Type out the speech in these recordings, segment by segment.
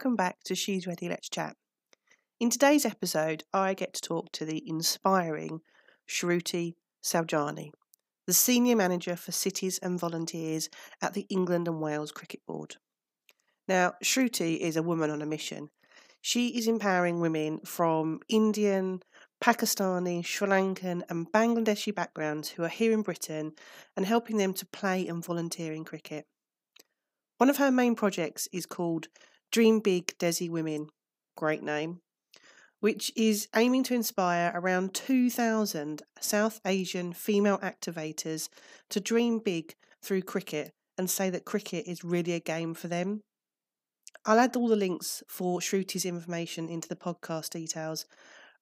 welcome back to She's Ready, Let's Chat. In today's episode, I get to talk to the inspiring Shruti Saujani, the Senior Manager for Cities and Volunteers at the England and Wales Cricket Board. Now, Shruti is a woman on a mission. She is empowering women from Indian, Pakistani, Sri Lankan, and Bangladeshi backgrounds who are here in Britain and helping them to play and volunteer in cricket. One of her main projects is called Dream Big Desi Women, great name, which is aiming to inspire around 2,000 South Asian female activators to dream big through cricket and say that cricket is really a game for them. I'll add all the links for Shruti's information into the podcast details.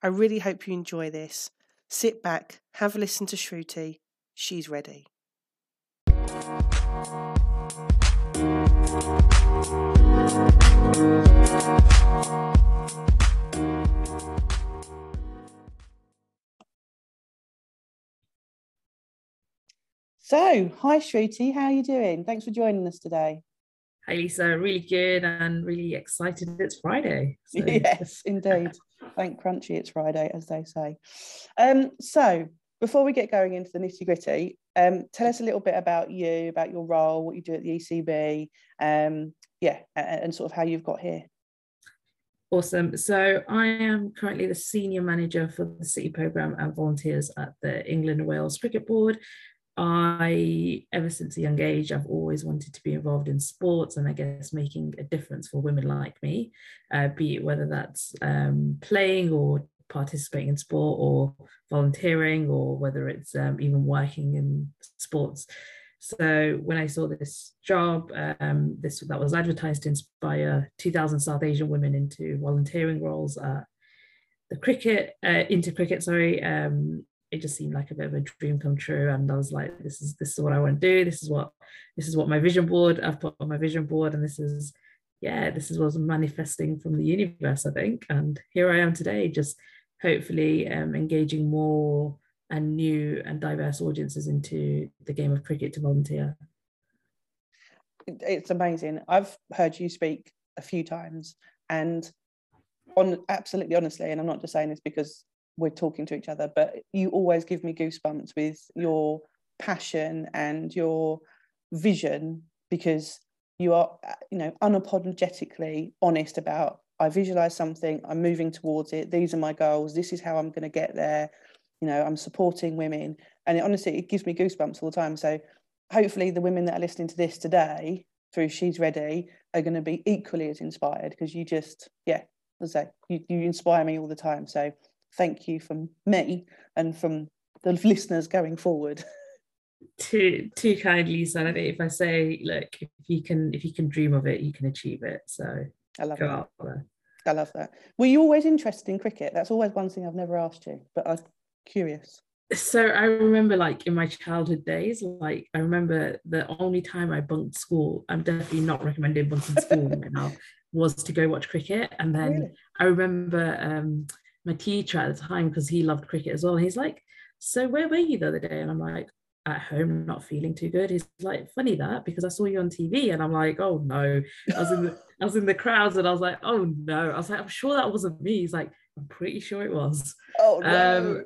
I really hope you enjoy this. Sit back, have a listen to Shruti. She's ready. So, hi Shruti, how are you doing? Thanks for joining us today. Hi Lisa, really good and really excited it's Friday. So. Yes, indeed. Thank Crunchie, it's Friday, as they say. Um, so, before we get going into the nitty gritty, um, tell us a little bit about you, about your role, what you do at the ECB, um, yeah, and, and sort of how you've got here. Awesome. So I am currently the senior manager for the city program and volunteers at the England and Wales Cricket Board. I, ever since a young age, I've always wanted to be involved in sports and I guess making a difference for women like me, uh, be it whether that's um, playing or participating in sport or volunteering or whether it's um, even working in sports. So when I saw this job, um, this that was advertised to inspire 2,000 South Asian women into volunteering roles at the cricket, uh, into cricket, sorry, um, it just seemed like a bit of a dream come true. And I was like, this is this is what I want to do. This is what this is what my vision board I've put on my vision board, and this is yeah, this is what's manifesting from the universe, I think. And here I am today, just hopefully um, engaging more and new and diverse audiences into the game of cricket to volunteer. It's amazing. I've heard you speak a few times, and on absolutely honestly, and I'm not just saying this because we're talking to each other, but you always give me goosebumps with your passion and your vision because you are, you know, unapologetically honest about I visualize something, I'm moving towards it. These are my goals. This is how I'm going to get there. You know, I'm supporting women. And it, honestly, it gives me goosebumps all the time. So hopefully, the women that are listening to this today through She's Ready are going to be equally as inspired because you just, yeah, as I say, you, you inspire me all the time. So thank you from me and from the listeners going forward. too too kindly son if i say look if you can if you can dream of it you can achieve it so I love that. I love that. Were you always interested in cricket? That's always one thing I've never asked you, but I'm curious. So I remember like in my childhood days, like I remember the only time I bunked school, I'm definitely not recommending bunking school right now, was to go watch cricket. And then really? I remember um, my teacher at the time, because he loved cricket as well, he's like, so where were you the other day? And I'm like, at home not feeling too good. He's like, funny that because I saw you on TV, and I'm like, oh no. I was in the I was in the crowds, and I was like, oh no. I was like, I'm sure that wasn't me. He's like, I'm pretty sure it was. Oh no. Um,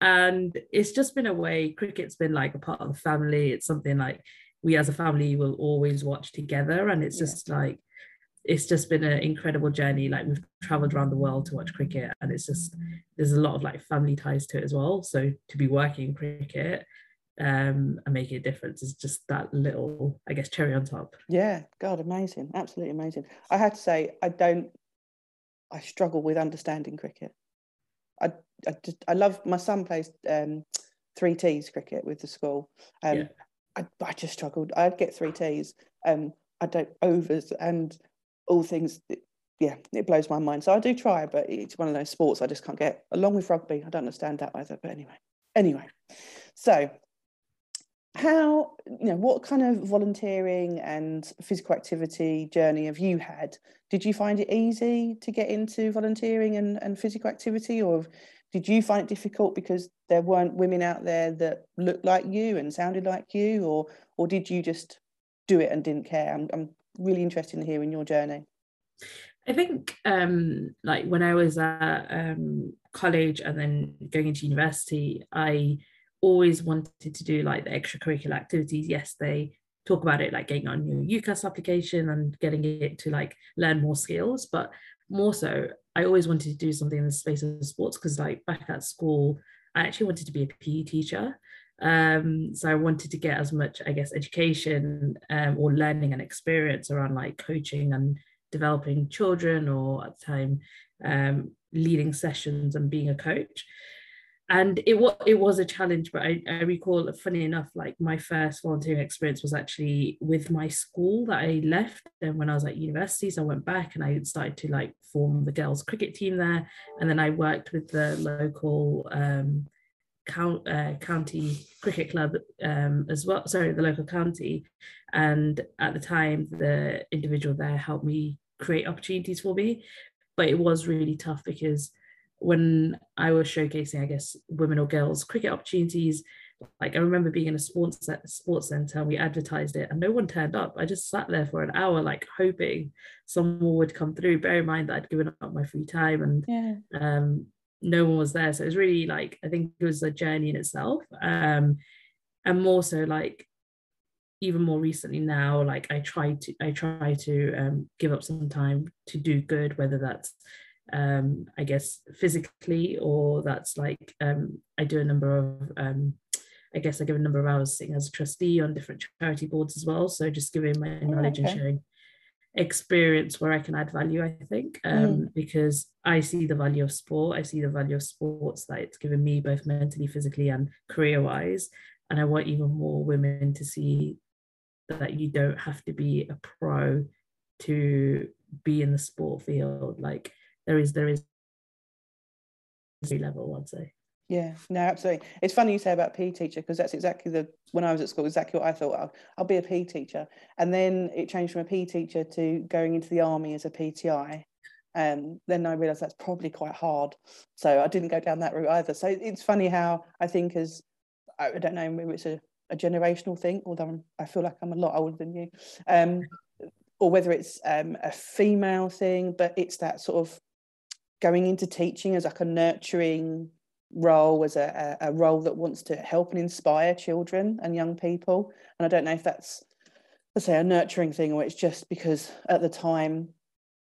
and it's just been a way. Cricket's been like a part of the family. It's something like we as a family will always watch together, and it's yeah. just like it's just been an incredible journey. Like we've traveled around the world to watch cricket, and it's just there's a lot of like family ties to it as well. So to be working cricket um, and making a difference is just that little, I guess, cherry on top. Yeah, God, amazing, absolutely amazing. I had to say, I don't, I struggle with understanding cricket. I, I just, I love my son plays um, three T's cricket with the school. Um, yeah. I, I just struggled. I'd get three T's. Um, I don't overs and all things. Yeah, it blows my mind. So I do try, but it's one of those sports I just can't get. Along with rugby, I don't understand that either. But anyway, anyway. So how you know what kind of volunteering and physical activity journey have you had? Did you find it easy to get into volunteering and, and physical activity or did you find it difficult because there weren't women out there that looked like you and sounded like you or or did you just do it and didn't care? I'm, I'm really interested in hearing your journey. I think um, like when I was at um, college and then going into university, I always wanted to do like the extracurricular activities. Yes, they talk about it like getting on your UCAS application and getting it to like learn more skills, but more so, I always wanted to do something in the space of sports because like back at school, I actually wanted to be a PE teacher. Um, so I wanted to get as much, I guess, education um, or learning and experience around like coaching and developing children or at the time um, leading sessions and being a coach and it was it was a challenge but I, I recall funny enough like my first volunteering experience was actually with my school that i left and when i was at university so i went back and i started to like form the girls cricket team there. And then i worked with the local um, count, uh, county cricket club um, as well sorry the local county. And at the time the individual there helped me create opportunities for me. But it was really tough because when I was showcasing, I guess, women or girls cricket opportunities, like I remember being in a sports sports center and we advertised it and no one turned up. I just sat there for an hour, like hoping someone would come through. Bear in mind that I'd given up my free time and yeah. um, no one was there. So it was really like I think it was a journey in itself. Um, and more so like even more recently now, like I try to I try to um, give up some time to do good, whether that's um, I guess physically, or that's like um, I do a number of, um, I guess I give a number of hours sitting as a trustee on different charity boards as well. So just giving my oh, knowledge okay. and sharing experience where I can add value, I think, um, mm. because I see the value of sport. I see the value of sports that it's given me both mentally, physically, and career wise. And I want even more women to see that you don't have to be a pro to be in the sport field. Like there is there is level i'd say. Yeah no absolutely. It's funny you say about PE teacher because that's exactly the when I was at school exactly what I thought I'll, I'll be a PE teacher and then it changed from a PE teacher to going into the army as a PTI and um, then I realized that's probably quite hard. So I didn't go down that route either. So it's funny how I think as I don't know maybe it's a, a generational thing although I feel like I'm a lot older than you. Um, or whether it's um, a female thing but it's that sort of going into teaching as like a nurturing role as a, a, role that wants to help and inspire children and young people. And i don't know if that's let's say a nurturing thing or it's just because at the time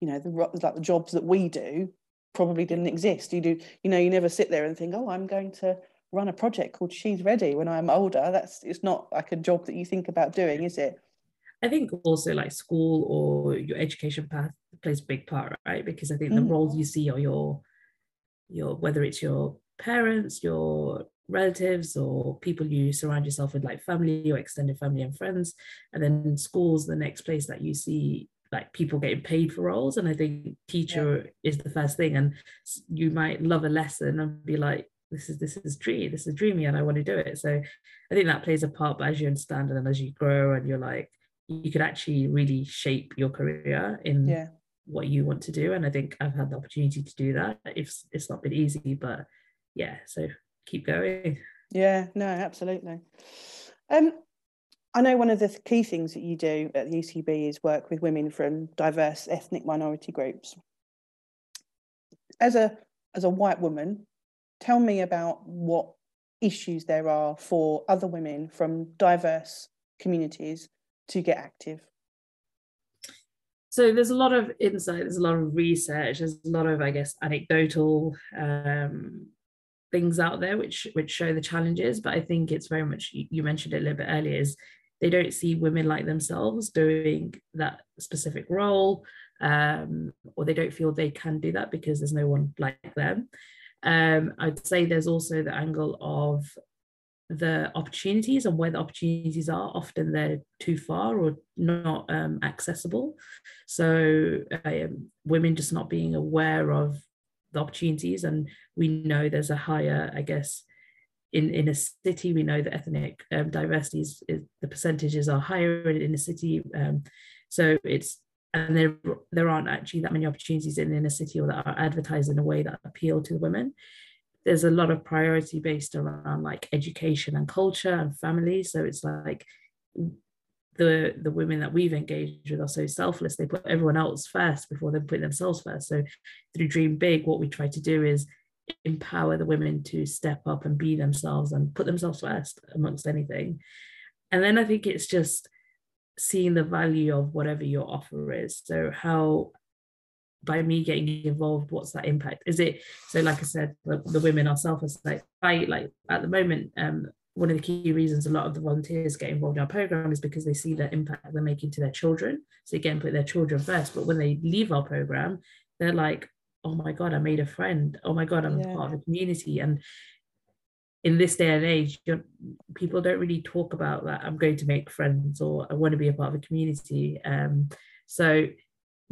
you know the like the jobs that we do probably didn't exist. You do you know you never sit there and think oh i'm going to run a project called she's ready when i'm older. That's it's not like a job that you think about doing is it? I think also like school or your education path plays a big part, right? Because I think mm. the roles you see are your your whether it's your parents, your relatives, or people you surround yourself with, like family or extended family and friends, and then schools the next place that you see like people getting paid for roles and i think teacher yeah. is the first thing and you might love a lesson and be like this is this is dreamy this is dreamy and i want to do it so i think that plays a part but as you understand and as you grow and you're like you could actually really shape your career in yeah. What you want to do and i think i've had the opportunity to do that it's it's not been easy but yeah so keep going yeah no absolutely um I know one of the key things that you do at the ECB is work with women from diverse ethnic minority groups. As a as a white woman, tell me about what issues there are for other women from diverse communities to get active? So there's a lot of insight, there's a lot of research, there's a lot of, I guess, anecdotal um, things out there which which show the challenges. But I think it's very much you mentioned it a little bit earlier is they don't see women like themselves doing that specific role, um, or they don't feel they can do that because there's no one like them. Um, I'd say there's also the angle of the opportunities and where the opportunities are often they're too far or not um, accessible. So um, women just not being aware of the opportunities and we know there's a higher i guess in in a city we know that ethnic um, diversity is, is, the percentages are higher in, a city um, so it's and there there aren't actually that many opportunities in inner city or that are advertised in a way that appeal to women there's a lot of priority based around like education and culture and family. So it's like the the women that we've engaged with are so selfless they put everyone else first before they put themselves first. So through dream big what we try to do is empower the women to step up and be themselves and put themselves first amongst anything. And then i think it's just seeing the value of whatever your offer is. So how by me getting involved what's that impact is it so like i said the, the women ourselves like i like at the moment um one of the key reasons a lot of the volunteers get involved in our program is because they see the impact they're making to their children. So again, put their children first. But when they leave our program, they're like, oh my God, I made a friend. Oh my God, I'm yeah. part of a community. And in this day and age, people don't really talk about that. I'm going to make friends or I want to be a part of a community. Um, so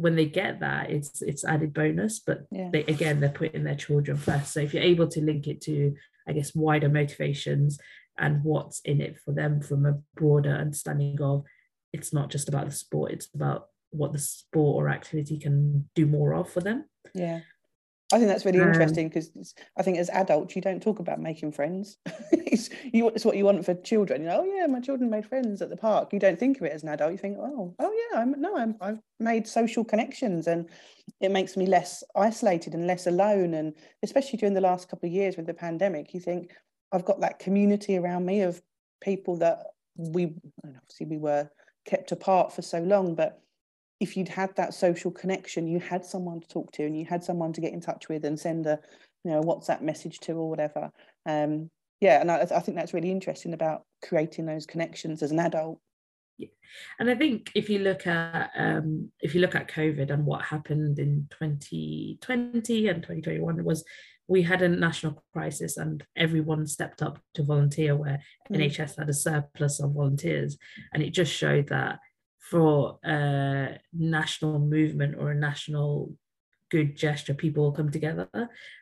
when they get that, it's it's added bonus. But yeah. they, again, they're putting their children first. So if you're able to link it to, I guess, wider motivations and what's in it for them from a broader understanding of it's not just about the sport, it's about what the sport or activity can do more of for them. Yeah. I think that's really um, interesting because I think as adults you don't talk about making friends. it's, you, it's what you want for children. You know, oh yeah, my children made friends at the park. You don't think of it as an adult. You think, oh, oh yeah, I'm no, I'm, I've made social connections, and it makes me less isolated and less alone. And especially during the last couple of years with the pandemic, you think, I've got that community around me of people that we obviously we were kept apart for so long, but if you'd had that social connection, you had someone to talk to and you had someone to get in touch with and send a you know WhatsApp message to or whatever. Um, yeah, and I, I think that's really interesting about creating those connections as an adult. Yeah. And I think if you look at um, if you look at COVID and what happened in 2020 and 2021 was we had a national crisis and everyone stepped up to volunteer where mm. NHS had a surplus of volunteers. And it just showed that for a national movement or a national good gesture, people will come together.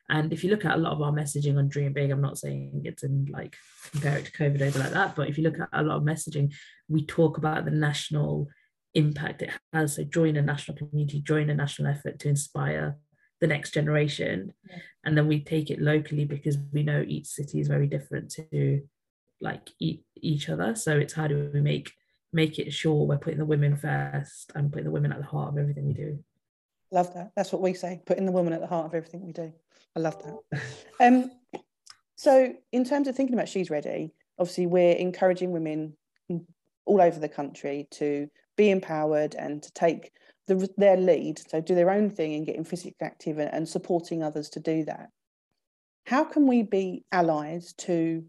And if you look at a lot of our messaging on Dream Big, I'm not saying it's in like compare it to COVID over like that, but if you look at a lot of messaging, we talk about the national impact it has. So join a national community, join a national effort to inspire the next generation yeah. and then we take it locally because we know each city is very different to like e- each other so it's how do we make make it sure we're putting the women first and putting the women at the heart of everything we do. Love that. That's what we say putting the woman at the heart of everything we do. I love that. Um so in terms of thinking about she's ready obviously we're encouraging women all over the country to be empowered and to take the, their lead, so do their own thing and getting physically active and, and supporting others to do that. How can we be allies to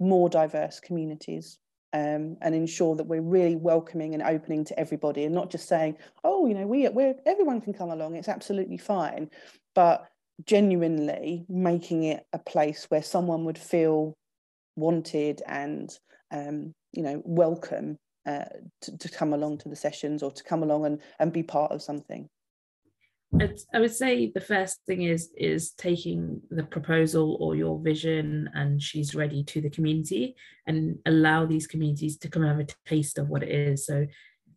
more diverse communities um, and ensure that we're really welcoming and opening to everybody and not just saying, oh, you know, we we're everyone can come along, it's absolutely fine, but genuinely making it a place where someone would feel wanted and um, you know welcome uh, to, to come along to the sessions or to come along and, and be part of something? I would say the first thing is is taking the proposal or your vision and she's ready to the community and allow these communities to come and have a taste of what it is. So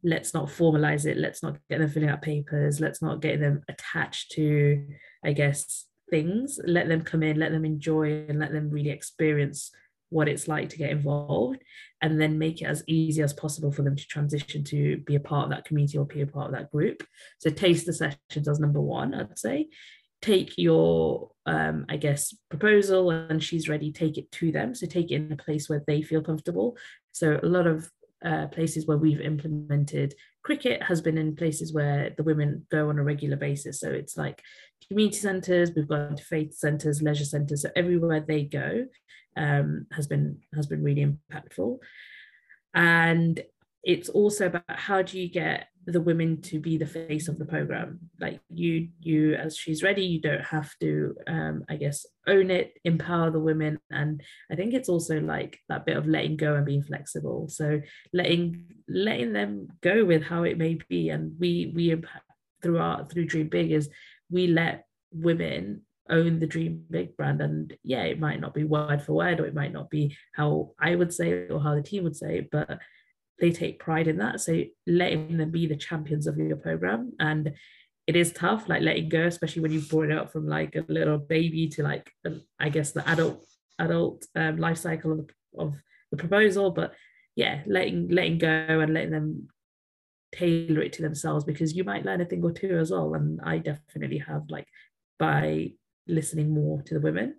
let's not formalize it. Let's not get them filling out papers. Let's not get them attached to, I guess, things. Let them come in, let them enjoy and let them really experience what it's like to get involved and then make it as easy as possible for them to transition to be a part of that community or be a part of that group. So taste the sessions as number one i'd say. Take your um, i guess proposal and she's ready take it to them. So take it in a place where they feel comfortable. So a lot of uh, places where we've implemented cricket has been in places where the women go on a regular basis. So it's like community centres we've gone to faith centres leisure centres. So everywhere they go um, has been has been really impactful. And it's also about how do you get the women to be the face of the program? Like you you as she's ready you don't have to um, i guess own it empower the women. And i think it's also like that bit of letting go and being flexible. So letting letting them go with how it may be. And we we through our through dream big is we let women own the dream big brand and yeah it might not be word for word or it might not be how i would say it or how the team would say it but they take pride in that. So letting them be the champions of your program and it is tough like letting go especially when you've brought it up from like a little baby to like i guess the adult adult um, life cycle of, of the proposal. But yeah letting letting go and letting them tailor it to themselves because you might learn a thing or two as well. And i definitely have like by listening more to the women.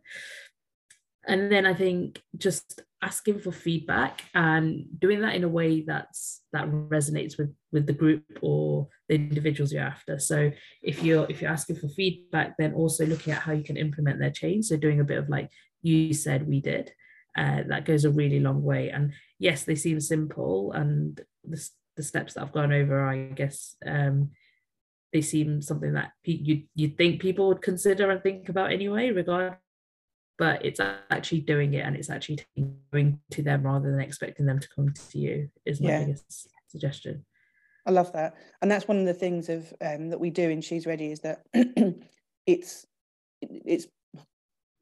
And then i think just asking for feedback and doing that in a way that's that resonates with with the group or the individuals you're after. So if you're if you're asking for feedback then also looking at how you can implement their change. So doing a bit of like you said we did uh, that goes a really long way. And yes they seem simple and the, the steps that i've gone over i guess um, they seem something that you you'd think people would consider and think about anyway regardless but it's actually doing it and it's actually going to them rather than expecting them to come to you is my yeah. biggest suggestion. I love that. And that's one of the things of um, that we do in she's ready is that it's it's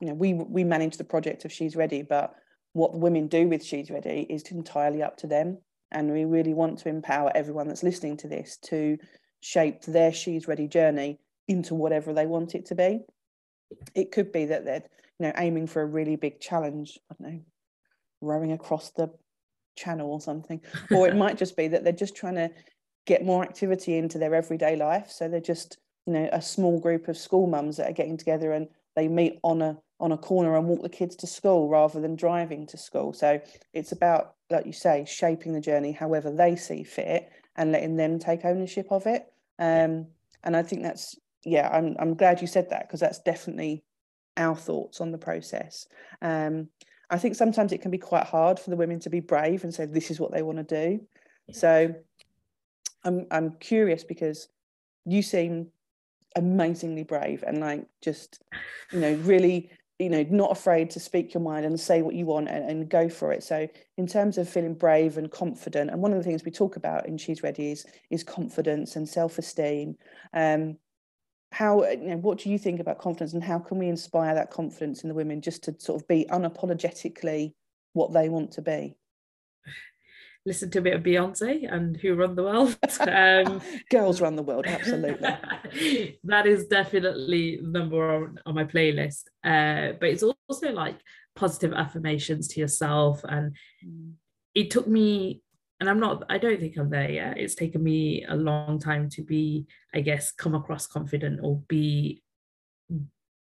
you know we we manage the project of she's ready but what the women do with she's ready is entirely up to them. And we really want to empower everyone that's listening to this to shape their she's ready journey into whatever they want it to be. It could be that they're you know aiming for a really big challenge i don't know rowing across the channel or something. Or it might just be that they're just trying to get more activity into their everyday life. So they're just you know a small group of school mums that are getting together and they meet on a on a corner and walk the kids to school rather than driving to school. So it's about like you say shaping the journey however they see fit and letting them take ownership of it um, and i think that's yeah i'm, I'm glad you said that because that's definitely our thoughts on the process. Um, I think sometimes it can be quite hard for the women to be brave and say this is what they want to do. So I'm I'm curious because you seem amazingly brave and like just you know really you know not afraid to speak your mind and say what you want and, and go for it. So in terms of feeling brave and confident and one of the things we talk about in she's ready is is confidence and self-esteem. Um, how you know what do you think about confidence and how can we inspire that confidence in the women just to sort of be unapologetically what they want to be listen to a bit of beyonce and who run the world um, girls run the world absolutely that is definitely number one on my playlist uh, but it's also like positive affirmations to yourself and mm. it took me and I'm not, I don't think I'm there yet. It's taken me a long time to be, I guess, come across confident or be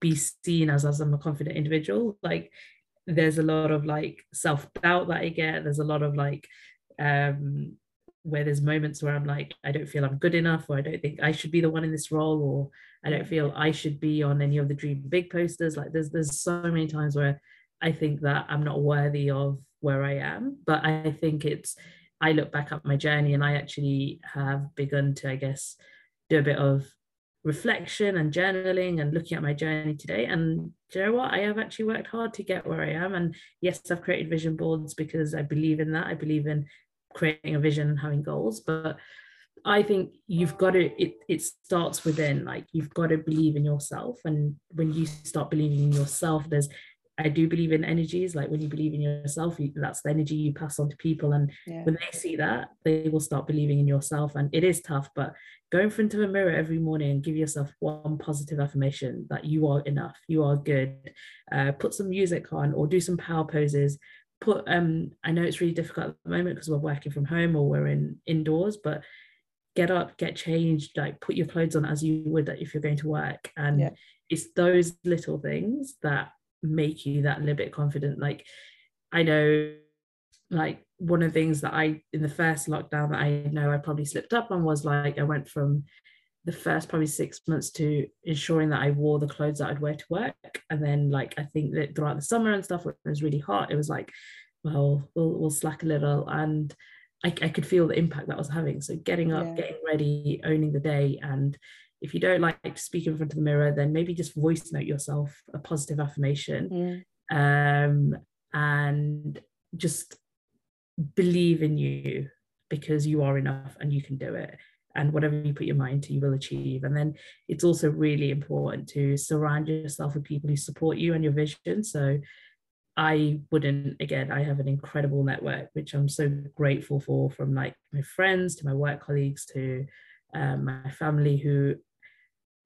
be seen as as I'm a confident individual. Like there's a lot of like self-doubt that I get. There's a lot of like um where there's moments where I'm like, I don't feel I'm good enough, or I don't think I should be the one in this role, or I don't feel I should be on any of the dream big posters. Like there's there's so many times where I think that I'm not worthy of where I am. But I think it's I look back at my journey and I actually have begun to, I guess, do a bit of reflection and journaling and looking at my journey today. And you know what? I have actually worked hard to get where I am. And yes, I've created vision boards because I believe in that. I believe in creating a vision and having goals. But I think you've got to, it, it starts within, like you've got to believe in yourself. And when you start believing in yourself, there's I do believe in energies. Like when you believe in yourself, you, that's the energy you pass on to people. And yeah. when they see that, they will start believing in yourself. And it is tough, but go in front of a mirror every morning and give yourself one positive affirmation that you are enough, you are good. Uh, put some music on or do some power poses. Put um, I know it's really difficult at the moment because we're working from home or we're in indoors, but get up, get changed, like put your clothes on as you would if you're going to work. And yeah. it's those little things that make you that little bit confident like i know like one of the things that i in the first lockdown that i know i probably slipped up on was like i went from the first probably six months to ensuring that i wore the clothes that i'd wear to work and then like i think that throughout the summer and stuff when it was really hot it was like well we'll, we'll slack a little and I, I could feel the impact that was having so getting up yeah. getting ready owning the day and if you don't like to speak in front of the mirror, then maybe just voice note yourself a positive affirmation mm. um, and just believe in you because you are enough and you can do it. And whatever you put your mind to, you will achieve. And then it's also really important to surround yourself with people who support you and your vision. So I wouldn't, again, I have an incredible network, which I'm so grateful for from like my friends to my work colleagues to um, my family who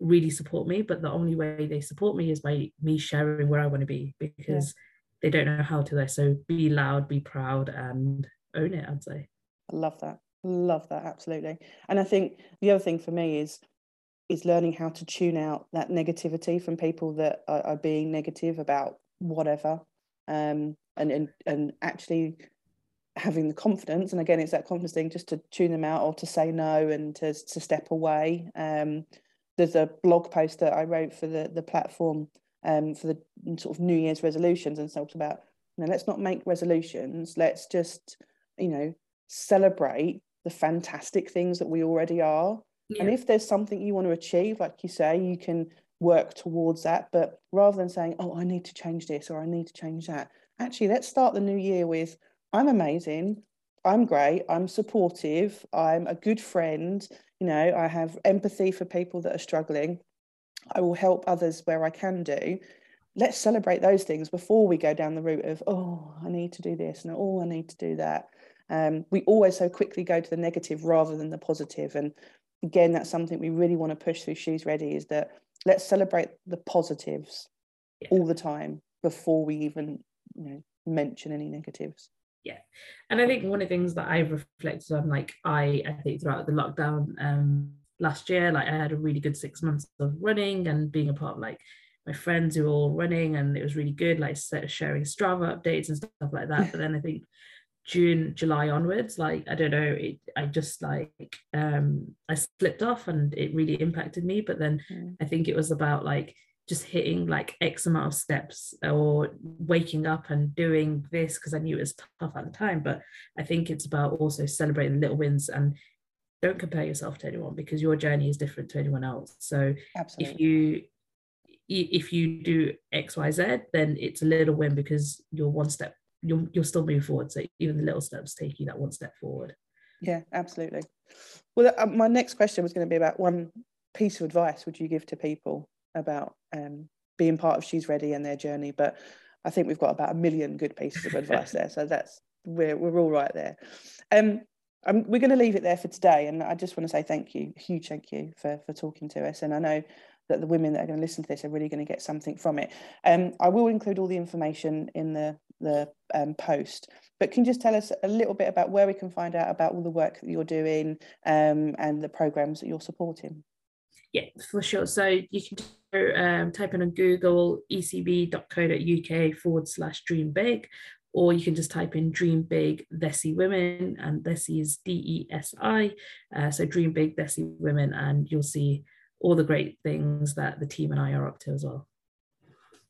really support me but the only way they support me is by me sharing where i want to be because yeah. they don't know how to there so be loud be proud and own it, I'd say. I love that. Love that, absolutely. And I think the other thing for me is is learning how to tune out that negativity from people that are, are being negative about whatever. Um, and, and and actually having the confidence and again it's that confidence thing just to tune them out or to say no and to, to step away um, there's a blog post that I wrote for the the platform um, for the sort of New Year's resolutions and talks about you know let's not make resolutions let's just you know celebrate the fantastic things that we already are. Yeah. and if there's something you want to achieve like you say you can work towards that. But rather than saying oh I need to change this or I need to change that actually let's start the new year with I'm amazing. I'm great. I'm supportive. I'm a good friend. You know I have empathy for people that are struggling. I will help others where I can do. Let's celebrate those things before we go down the route of oh I need to do this and oh I need to do that um, we always so quickly go to the negative rather than the positive. And again that's something we really want to push through She's Ready is that let's celebrate the positives yeah. all the time before we even you know mention any negatives. Yeah. And i think one of the things that i've reflected on like i i think throughout the lockdown um last year like i had a really good six months of running and being a part of like my friends who were all running and it was really good like sharing strava updates and stuff like that. But then i think june july onwards like i don't know it i just like um i slipped off and it really impacted me but then mm. i think it was about like just hitting like X amount of steps or waking up and doing this because I knew it was tough at the time. But I think it's about also celebrating little wins and don't compare yourself to anyone because your journey is different to anyone else. So Absolutely. if you if you do X, Y, Z, then it's a little win because you're one step, you'll you'll still move forward. So even the little steps take you that one step forward. Yeah, absolutely. Well, uh, my next question was going to be about one piece of advice would you give to people about um, being part of She's Ready and their journey. But I think we've got about a million good pieces of advice there. So that's we're we're all right there. Um, I'm, we're going to leave it there for today, and I just want to say thank you, huge thank you for for talking to us. And I know that the women that are going to listen to this are really going to get something from it. Um, I will include all the information in the the um, post. But can you just tell us a little bit about where we can find out about all the work that you're doing um, and the programs that you're supporting? Yeah, for sure. So you can um, type in on Google ecb.co.uk forward slash dream big, or you can just type in Dream Big Desi Women, and Desi is D E S I. Uh, so Dream Big Desi Women, and you'll see all the great things that the team and I are up to as well.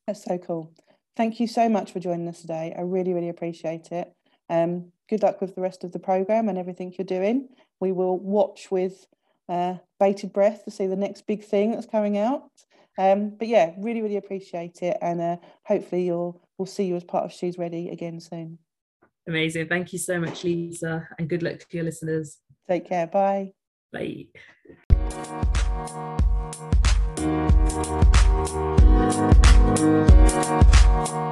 That's so cool. Thank you so much for joining us today. I really, really appreciate it. Um, good luck with the rest of the programme and everything you're doing. We will watch with uh, bated breath to see the next big thing that's coming out. Um, but yeah, really, really appreciate it, and uh, hopefully you'll we'll see you as part of She's Ready again soon. Amazing. Thank you so much, Lisa, and good luck to your listeners. Take care. Bye. Bye. Thank you.